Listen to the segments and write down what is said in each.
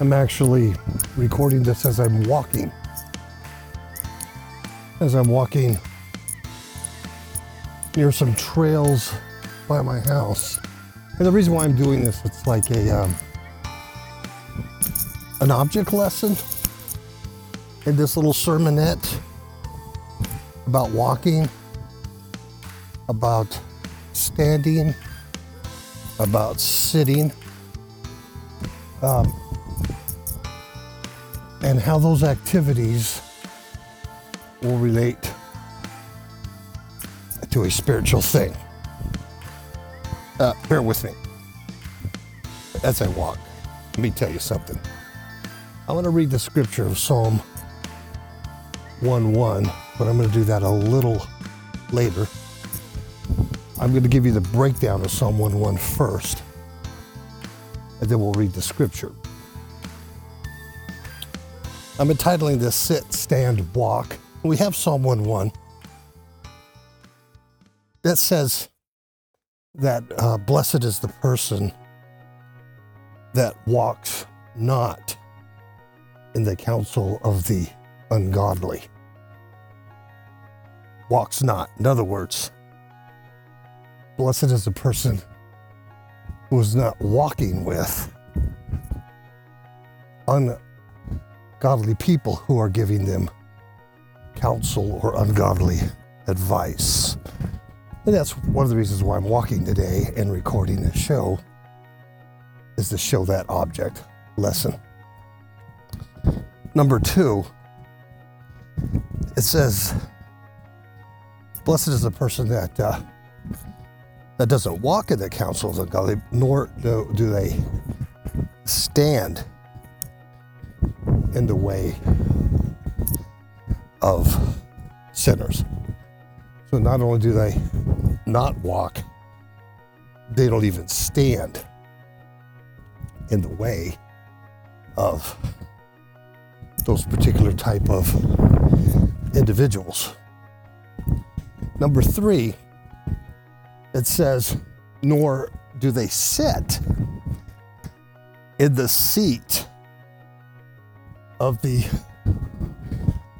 I'm actually recording this as I'm walking. As I'm walking near some trails by my house. And the reason why I'm doing this, it's like a um, an object lesson in this little sermonette about walking, about standing, about sitting, um, and how those activities will relate to a spiritual thing. Uh, bear with me as I walk. Let me tell you something. I want to read the scripture of Psalm 1 1, but I'm going to do that a little later. I'm going to give you the breakdown of Psalm 1 1 first, and then we'll read the scripture. I'm entitling this Sit, Stand, Walk. We have Psalm 1 1 that says that uh, blessed is the person that walks not in the counsel of the ungodly. Walks not. In other words, blessed is the person who is not walking with ungodly people who are giving them counsel or ungodly advice. And that's one of the reasons why I'm walking today and recording this show is to show that object lesson. Number two, it says, Blessed is the person that uh, that doesn't walk in the counsel of the godly, nor do, do they stand in the way of sinners. So not only do they not walk, they don't even stand in the way of those particular type of individuals. Number three, it says, nor do they sit in the seat of the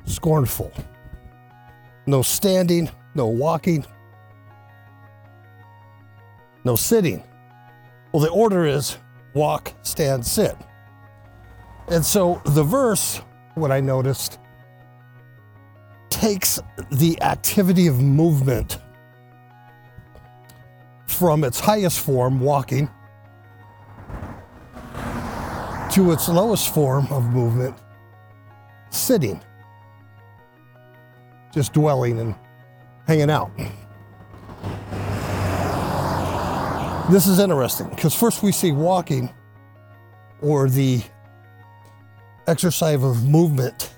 scornful. No standing, no walking, no sitting. Well, the order is walk, stand, sit. And so the verse, what I noticed, takes the activity of movement from its highest form, walking, to its lowest form of movement, sitting, just dwelling and hanging out. This is interesting because first we see walking or the exercise of movement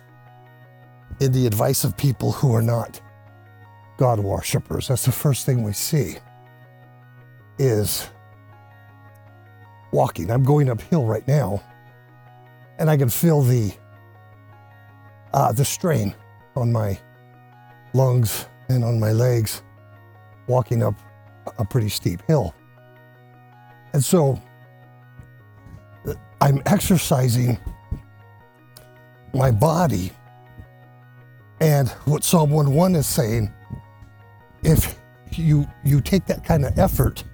in the advice of people who are not God worshippers. That's the first thing we see is walking. I'm going uphill right now, and I can feel the uh, the strain on my lungs and on my legs walking up a pretty steep hill. And so I'm exercising my body. And what Psalm 1:1 is saying, if you you take that kind of effort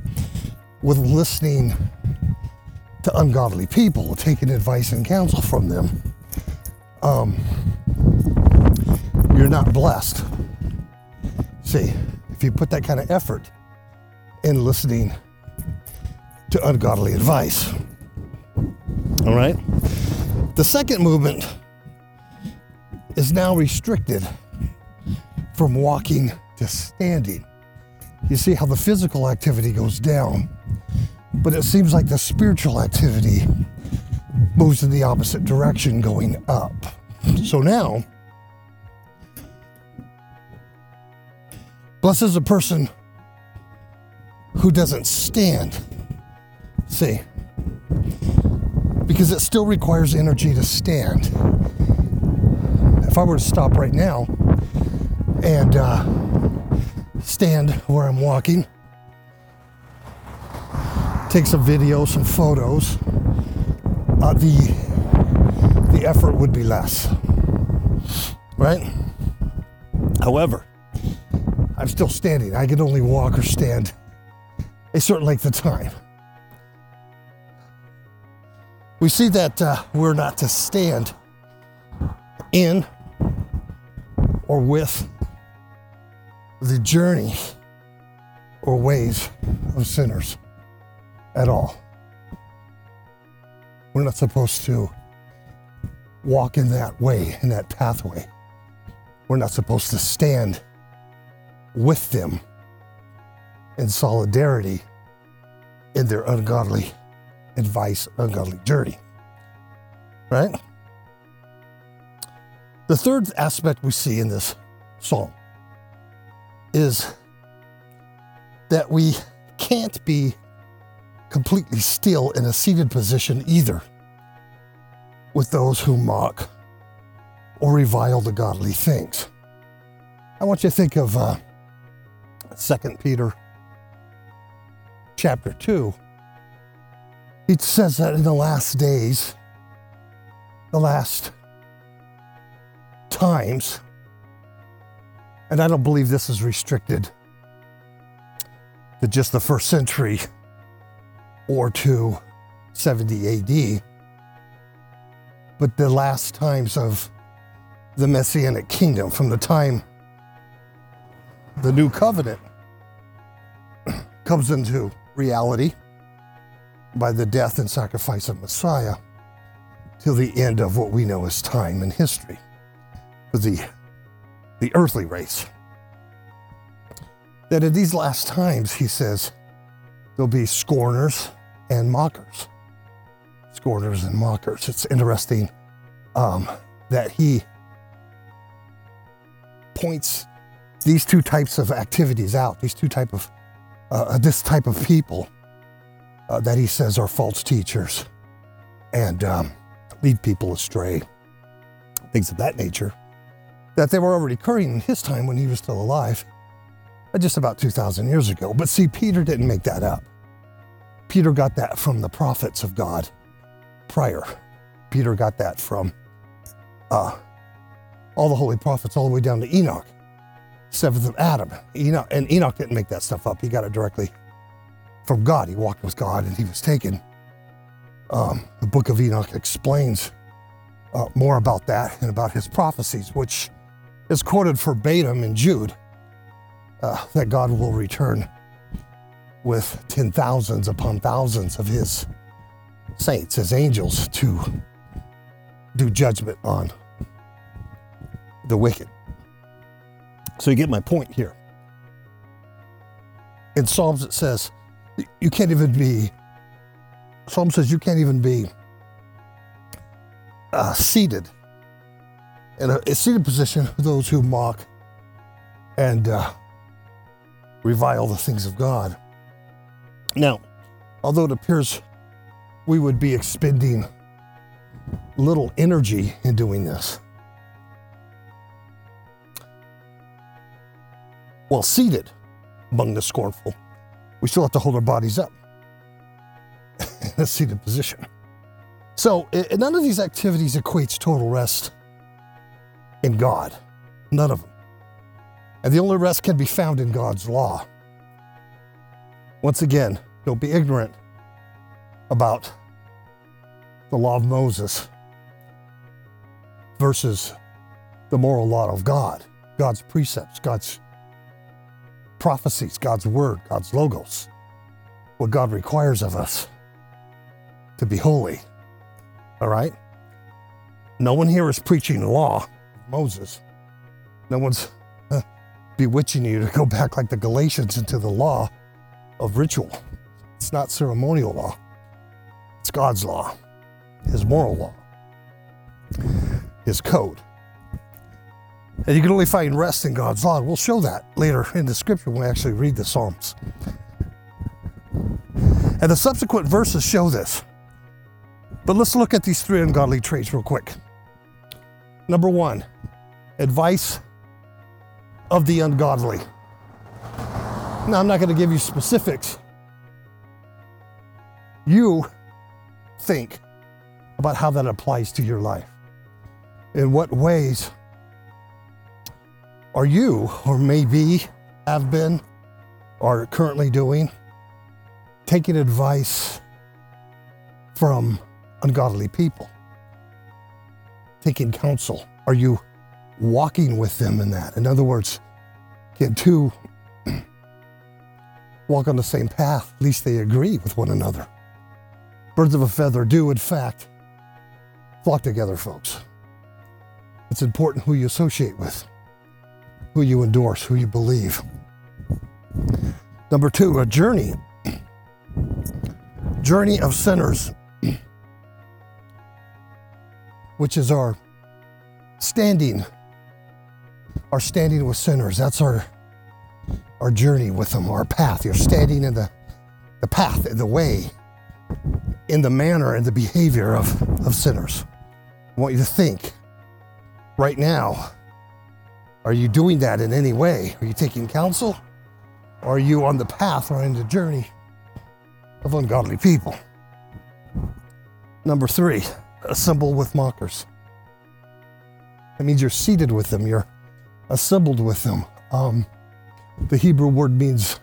with listening to ungodly people, taking advice and counsel from them, um, you're not blessed. See, if you put that kind of effort in listening to ungodly advice. All right? The second movement is now restricted from walking to standing. You see how the physical activity goes down, but it seems like the spiritual activity moves in the opposite direction, going up. So now, blessed is a person who doesn't stand See, because it still requires energy to stand. If I were to stop right now and uh, stand where I'm walking, take some video, some photos, uh, the the effort would be less. Right? However, I'm still standing. I can only walk or stand a certain length of time. We see that uh, we're not to stand in or with the journey or ways of sinners at all. We're not supposed to walk in that way, in that pathway. We're not supposed to stand with them in solidarity in their ungodly advice, ungodly journey. Right? The third aspect we see in this psalm is that we can't be completely still in a seated position either with those who mock or revile the godly things. I want you to think of uh, 2 Peter chapter 2. It says that in the last days, the last times, and I don't believe this is restricted to just the first century or to 70 AD, but the last times of the Messianic kingdom, from the time the new covenant comes into reality by the death and sacrifice of Messiah till the end of what we know as time and history for the, the earthly race. That in these last times, he says, there'll be scorners and mockers. Scorners and mockers. It's interesting um, that he points these two types of activities out, these two type of, uh, this type of people uh, that he says are false teachers and um, lead people astray, things of that nature, that they were already occurring in his time when he was still alive, uh, just about 2,000 years ago. But see, Peter didn't make that up. Peter got that from the prophets of God prior. Peter got that from uh, all the holy prophets, all the way down to Enoch, seventh of Adam. Enoch, and Enoch didn't make that stuff up. He got it directly from God. He walked with God and he was taken. Um, the book of Enoch explains uh, more about that and about his prophecies, which is quoted verbatim in Jude uh, that God will return with ten thousands upon thousands of his saints, his angels, to do judgment on the wicked. So you get my point here. In Psalms, it says, you can't even be, Psalm says you can't even be uh, seated in a, a, seated position with those who mock and uh, revile the things of God. Now, although it appears we would be expending little energy in doing this, while seated among the scornful, we still have to hold our bodies up in a seated position. So, none of these activities equates total rest in God. None of them. And the only rest can be found in God's law. Once again, don't be ignorant about the law of Moses versus the moral law of God, God's precepts, God's prophecies, God's word, God's logos, what God requires of us to be holy. All right? No one here is preaching law Moses. No one's uh, bewitching you to go back like the Galatians into the law of ritual. It's not ceremonial law, it's God's law, His moral law, His code. And you can only find rest in God's law. We'll show that later in the scripture when we actually read the Psalms. And the subsequent verses show this. But let's look at these three ungodly traits real quick. Number one, advice of the ungodly. Now, I'm not going to give you specifics. You think about how that applies to your life. In what ways are you, or maybe have been, or currently doing, taking advice from ungodly people? Taking counsel? Are you walking with them in that? In other words, can two walk on the same path? At least they agree with one another. Birds of a feather do, in fact, flock together, folks. It's important who you associate with, who you endorse, who you believe. Number two, a journey. journey of sinners, which is our standing, our standing with sinners. That's our our journey with them, our path. You're standing in the the path, in the way, in the manner and the behavior of, of sinners. I want you to think right now are you doing that in any way? Are you taking counsel? Are you on the path or in the journey of ungodly people? Number three, assemble with mockers. That means you're seated with them, you're assembled with them. Um, the Hebrew word means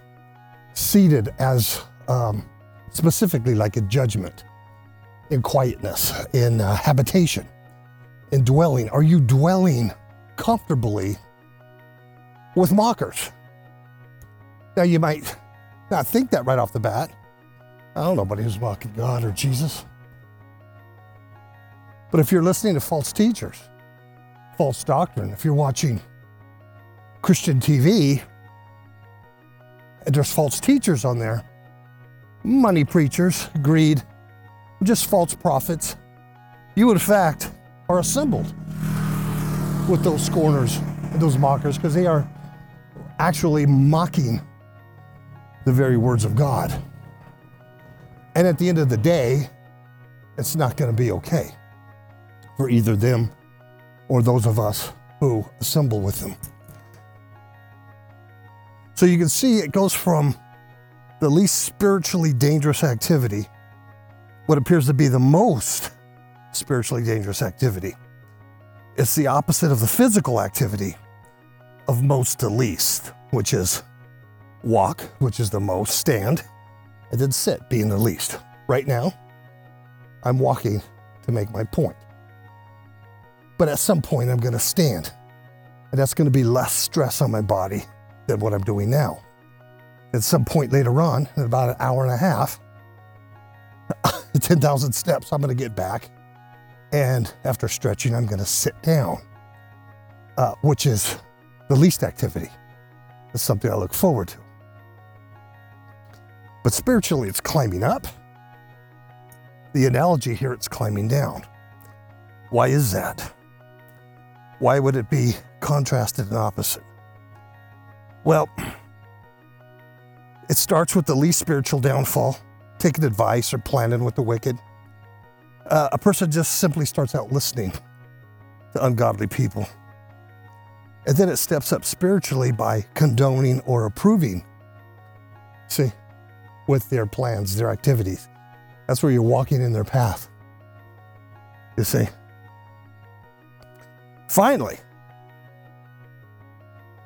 seated as um, specifically like a judgment, in quietness, in uh, habitation, in dwelling. Are you dwelling comfortably with mockers? Now, you might not think that right off the bat. I don't know nobody who's mocking God or Jesus. But if you're listening to false teachers, false doctrine, if you're watching Christian TV, and there's false teachers on there, money preachers, greed, just false prophets. You, in fact, are assembled with those scorners and those mockers because they are actually mocking the very words of God. And at the end of the day, it's not going to be okay for either them or those of us who assemble with them. So you can see it goes from the least spiritually dangerous activity, what appears to be the most spiritually dangerous activity. It's the opposite of the physical activity of most to least, which is walk, which is the most, stand, and then sit, being the least. Right now, I'm walking to make my point. But at some point, I'm going to stand, and that's going to be less stress on my body than what I'm doing now at some point later on, in about an hour and a half, 10,000 steps, I'm going to get back. And after stretching, I'm going to sit down, uh, which is the least activity. It's something I look forward to. But spiritually, it's climbing up. The analogy here, it's climbing down. Why is that? Why would it be contrasted and opposite? Well, it starts with the least spiritual downfall, taking advice or planning with the wicked. Uh, a person just simply starts out listening to ungodly people. And then it steps up spiritually by condoning or approving, see, with their plans, their activities. That's where you're walking in their path. You see? Finally,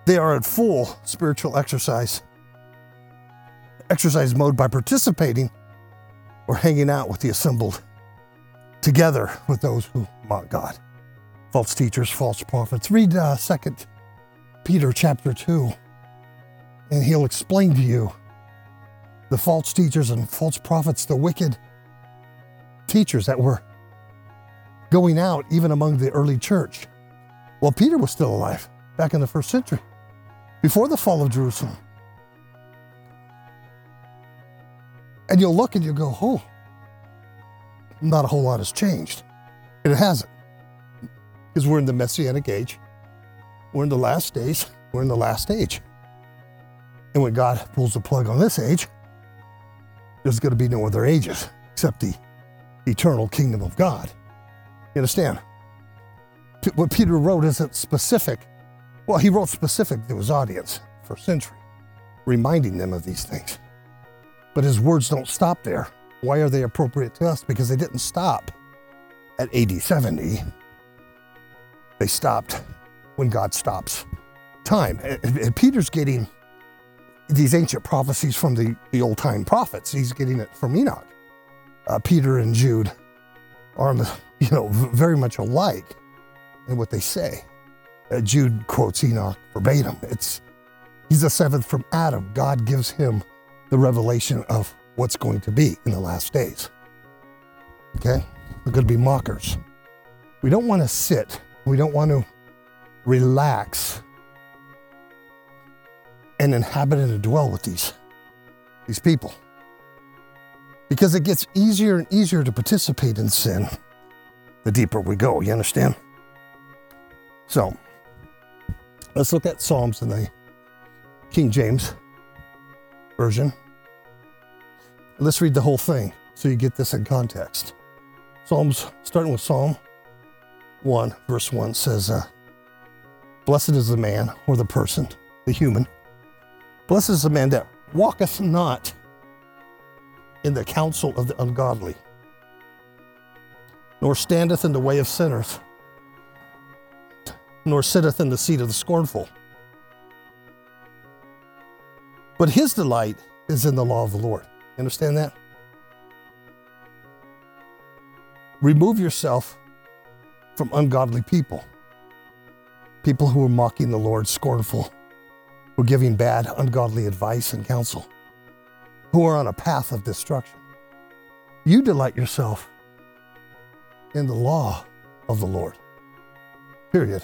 they are at full spiritual exercise exercise mode by participating or hanging out with the assembled together with those who mock God. False teachers, false prophets. Read uh, 2 Peter chapter 2, and he'll explain to you the false teachers and false prophets, the wicked teachers that were going out even among the early church. Well, Peter was still alive back in the first century, before the fall of Jerusalem. And you'll look and you'll go, oh, not a whole lot has changed. It hasn't. Because we're in the Messianic age. We're in the last days. We're in the last age. And when God pulls the plug on this age, there's going to be no other ages except the eternal kingdom of God. You understand? What Peter wrote isn't specific. Well, he wrote specific to his audience, first century, reminding them of these things. But his words don't stop there. Why are they appropriate to us? Because they didn't stop at AD 70. They stopped when God stops time. And, Peter's getting these ancient prophecies from the, the old time prophets. He's getting it from Enoch. Uh, Peter and Jude are, you know, very much alike in what they say. Uh, Jude quotes Enoch verbatim. It's he's the seventh from Adam. God gives him the revelation of what's going to be in the last days. Okay, we're going to be mockers. We don't want to sit. We don't want to relax and inhabit and dwell with these, these people. Because it gets easier and easier to participate in sin the deeper we go. You understand? So, let's look at Psalms in the King James Version. Let's read the whole thing so you get this in context. Psalms, starting with Psalm 1, verse 1 says, uh, Blessed is the man or the person, the human, Blessed is the man that walketh not in the counsel of the ungodly, nor standeth in the way of sinners, nor sitteth in the seat of the scornful. But his delight is in the law of the Lord. You understand that? Remove yourself from ungodly people, people who are mocking the Lord, scornful who are giving bad, ungodly advice and counsel, who are on a path of destruction. You delight yourself in the law of the Lord. Period.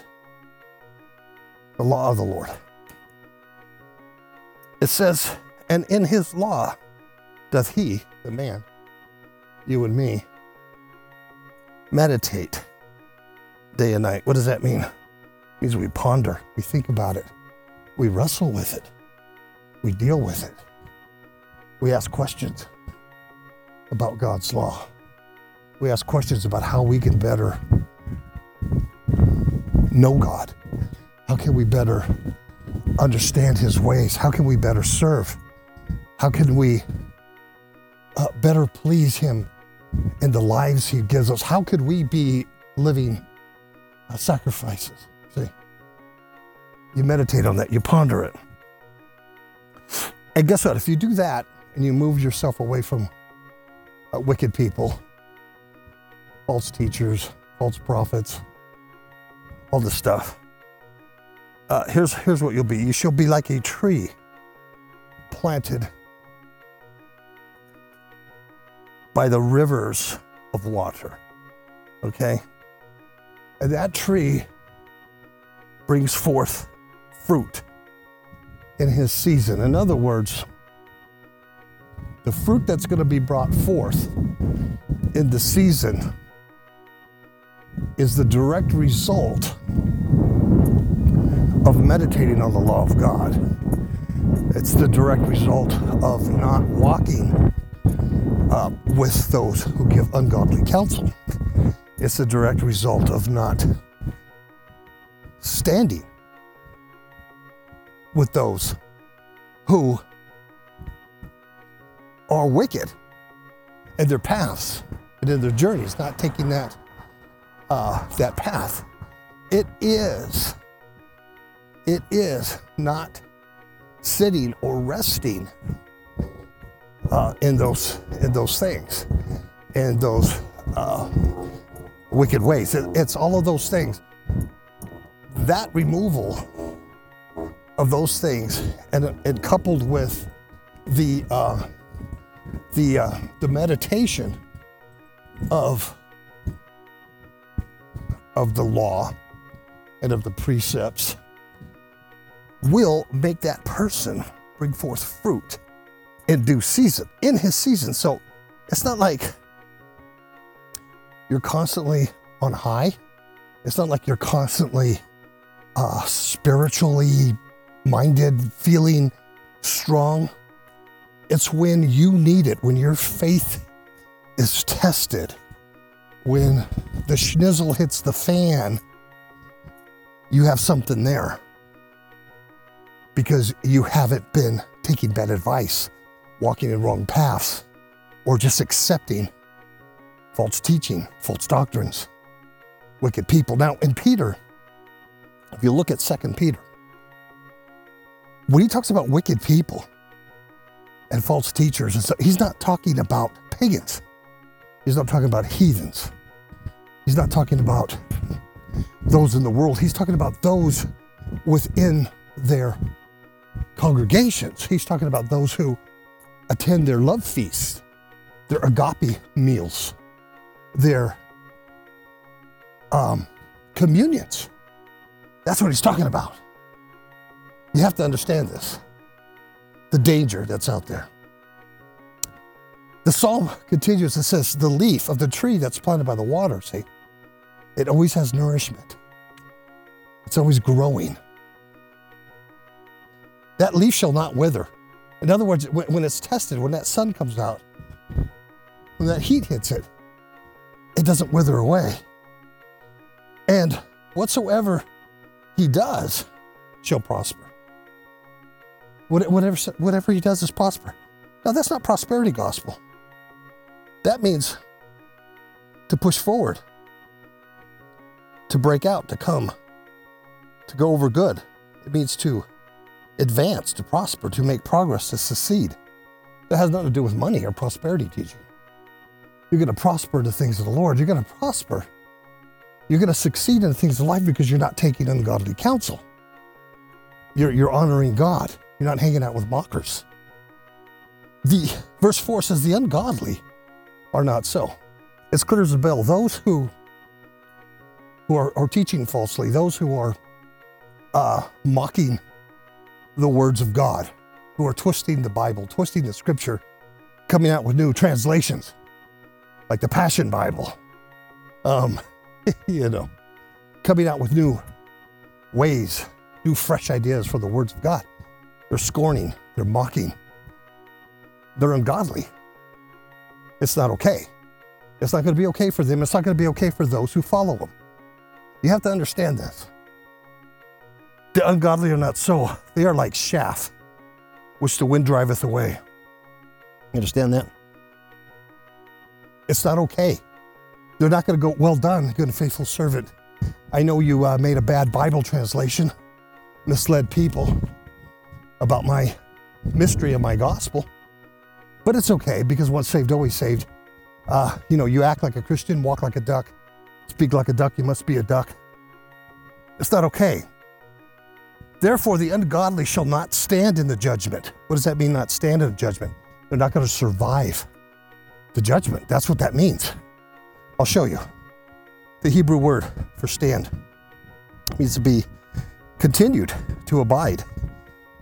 The law of the Lord. It says, and in his law doth he, the man, you and me, meditate day and night. What does that mean? It means we ponder, we think about it, we wrestle with it. We deal with it. We ask questions about God's law. We ask questions about how we can better know God. How can we better understand His ways? How can we better serve? How can we uh, better please Him in the lives He gives us? How could we be living sacrifices? See? You meditate on that, you ponder it. And guess what? If you do that and you move yourself away from uh, wicked people, false teachers, false prophets, all this stuff, uh, here's, here's what you'll be. You shall be like a tree planted by the rivers of water. Okay? And that tree brings forth fruit in his season. In other words, the fruit that's going to be brought forth in the season is the direct result of meditating on the law of God. It's the direct result of not walking uh, with those who give ungodly counsel. It's a direct result of not standing with those who are wicked in their paths and in their journeys, not taking that uh, that path. It is, it is not sitting or resting uh, in those in those things, in those uh, wicked ways. It, it's all of those things. That removal of those things, and, and coupled with the uh, the uh, the meditation of of the law and of the precepts, will make that person bring forth fruit in due season, in his season. So it's not like you're constantly on high. It's not like you're constantly uh, spiritually minded, feeling strong. It's when you need it, when your faith is tested, when the schnizzle hits the fan, you have something there because you haven't been taking bad advice, walking in wrong paths, or just accepting false teaching, false doctrines, wicked people. Now, in Peter, If you look at Second Peter, when he talks about wicked people and false teachers, and so, he's not talking about pagans. He's not talking about heathens. He's not talking about those in the world. He's talking about those within their congregations. He's talking about those who attend their love feasts, their agape meals, their um, communions. That's what he's talking about. You have to understand this the danger that's out there. The psalm continues and says, The leaf of the tree that's planted by the water, see, it always has nourishment, it's always growing. That leaf shall not wither. In other words, when it's tested, when that sun comes out, when that heat hits it, it doesn't wither away. And whatsoever he does shall prosper. Whatever, whatever he does is prosper. Now, that's not prosperity gospel. That means to push forward, to break out, to come, to go over good. It means to advance, to prosper, to make progress, to succeed. That has nothing to do with money or prosperity teaching. You're going to prosper in the things of the Lord. You're going to prosper. You're going to succeed in the things of life because you're not taking ungodly counsel. You're, you're honoring God. You're not hanging out with mockers. The verse 4 says, The ungodly are not so. It's clear as a bell. Those who who are, are teaching falsely, those who are uh, mocking the words of God, who are twisting the Bible, twisting the scripture, coming out with new translations, like the Passion Bible. Um, you know, coming out with new ways, new fresh ideas for the words of God. They're scorning, they're mocking, they're ungodly. It's not okay. It's not going to be okay for them. It's not going to be okay for those who follow them. You have to understand this. The ungodly are not so. They are like chaff, which the wind driveth away. You understand that? It's not okay. They're not going to go, well done, good and faithful servant. I know you uh, made a bad Bible translation, misled people about my mystery of my gospel. But it's okay because once saved, always saved. Uh, you know, you act like a Christian, walk like a duck, speak like a duck, you must be a duck. It's not okay. Therefore, the ungodly shall not stand in the judgment. What does that mean, not stand in the judgment? They're not going to survive the judgment. That's what that means. I'll show you. The Hebrew word for stand means to be continued, to abide.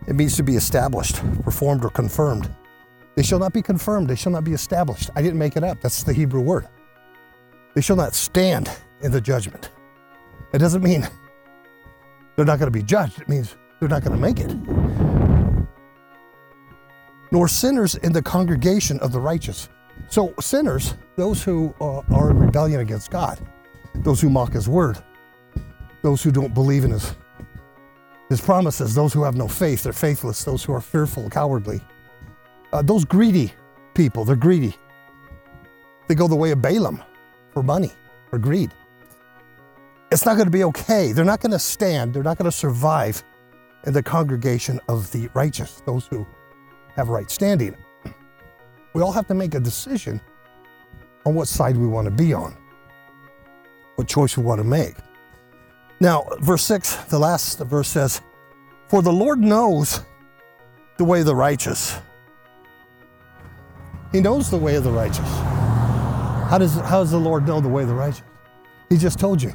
It means to be established, performed, or confirmed. They shall not be confirmed, they shall not be established. I didn't make it up. That's the Hebrew word. They shall not stand in the judgment. It doesn't mean they're not going to be judged. It means they're not going to make it. Nor sinners in the congregation of the righteous. So, sinners, those who uh, are in rebellion against God, those who mock His word, those who don't believe in His, his promises, those who have no faith, they're faithless, those who are fearful, cowardly, uh, those greedy people, they're greedy. They go the way of Balaam for money, for greed it's not going to be okay. They're not going to stand, they're not going to survive in the congregation of the righteous, those who have right standing. We all have to make a decision on what side we want to be on, what choice we want to make. Now, verse 6, the last verse says, For the Lord knows the way of the righteous. He knows the way of the righteous. How does, how does the Lord know the way of the righteous? He just told you.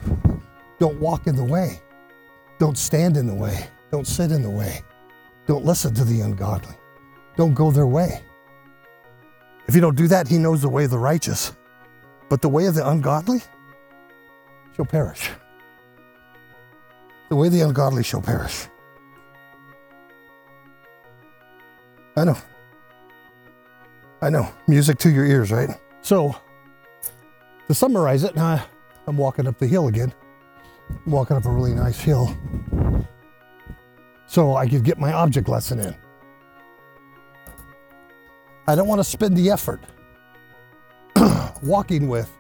Don't walk in the way. Don't stand in the way. Don't sit in the way. Don't listen to the ungodly. Don't go their way. If you don't do that, he knows the way of the righteous. But the way of the ungodly shall perish. The way of the ungodly shall perish. I know. I know. Music to your ears, right? So, to summarize it, now I'm walking up the hill again I'm walking up a really nice hill so I could get my object lesson in. I don't want to spend the effort walking with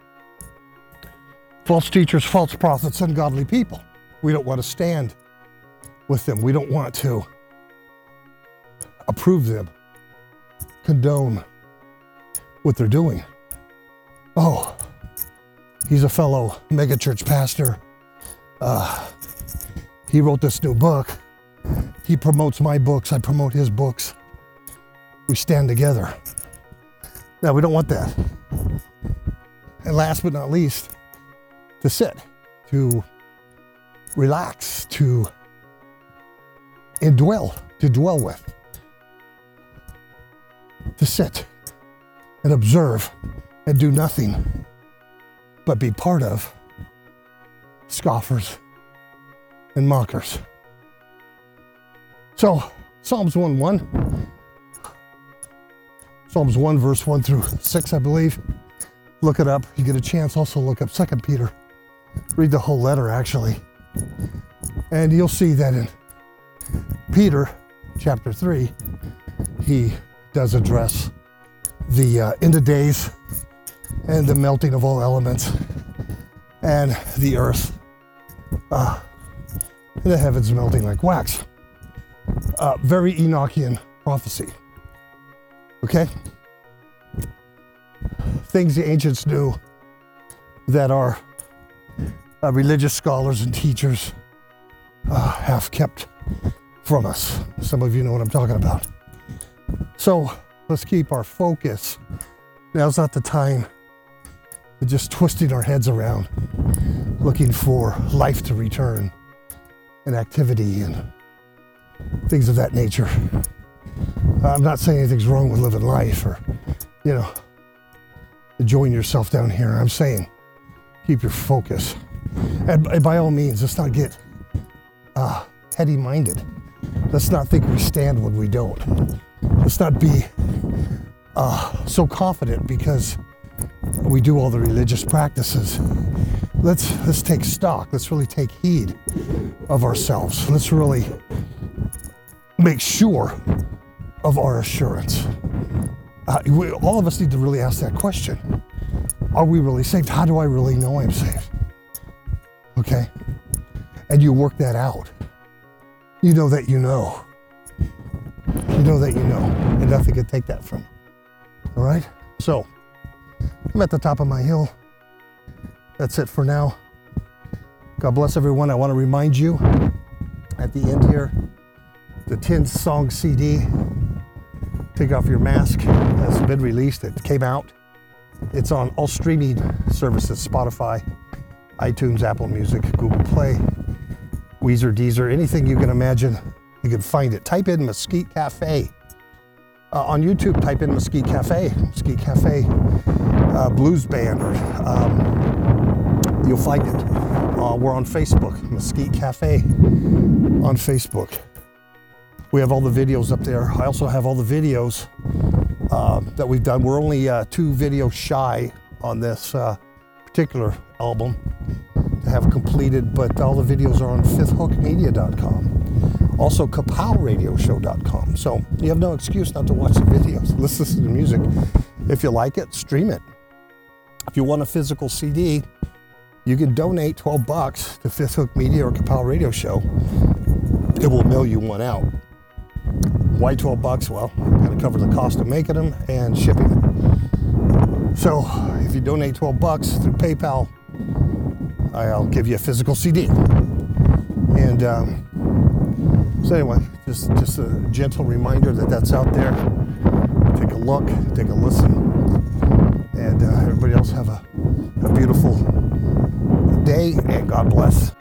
false teachers, false prophets, ungodly people. We don't want to stand with them. We don't want to approve them, condone what they're doing. Oh, he's a fellow megachurch pastor. Uh, he wrote this new book. He promotes my books, I promote his books. We stand together. Now, we don't want that. And last but not least, to sit, to relax, to indwell, to dwell with, to sit and observe and do nothing but be part of scoffers and mockers. So, Psalms 1 1. Psalms 1, verse 1 through 6, I believe. Look it up. You get a chance, also look up 2 Peter. Read the whole letter, actually. And you'll see that in Peter chapter 3, he does address the uh, end of days and the melting of all elements and the earth uh, and the heavens melting like wax. Uh, very Enochian prophecy. Okay? Things the ancients knew that our uh, religious scholars and teachers uh, have kept from us. Some of you know what I'm talking about. So let's keep our focus. Now's not the time for just twisting our heads around, looking for life to return and activity and things of that nature. I'm not saying anything's wrong with living life or, you know, enjoying yourself down here. I'm saying keep your focus. And by all means, let's not get uh, heady minded. Let's not think we stand when we don't. Let's not be uh, so confident because we do all the religious practices. Let's let's take stock. Let's really take heed of ourselves. Let's really make sure of our assurance. Uh, we, all of us need to really ask that question: Are we really saved? How do I really know I'm saved? Okay, and you work that out. You know that you know. You know that you know, and nothing can take that from you. All right? So, I'm at the top of my hill. That's it for now. God bless everyone. I want to remind you at the end here the 10 song CD, Take Off Your Mask, has been released. It came out. It's on all streaming services Spotify, iTunes, Apple Music, Google Play, Weezer, Deezer, anything you can imagine, you can find it. Type in Mesquite Cafe. Uh, on YouTube, type in Mesquite Cafe, Mesquite Cafe uh, Blues Band, or um, you'll find it. Uh, we're on Facebook, Mesquite Cafe on Facebook. We have all the videos up there. I also have all the videos uh, that we've done. We're only uh, two videos shy on this uh, particular album to have completed, but all the videos are on fifthhookmedia.com. Also, kapowradioshow.com. So you have no excuse not to watch the videos. Listen to the music. If you like it, stream it. If you want a physical CD, you can donate 12 bucks to Fifth Hook Media or Kapow Radio Show. It will mail you one out. Why 12 bucks? Well, I've got to cover the cost of making them and shipping them. So if you donate 12 bucks through PayPal, I'll give you a physical CD. And um, so anyway, just just a gentle reminder that that's out there. Take a look, take a listen, and uh, everybody else have a, a beautiful day and God bless.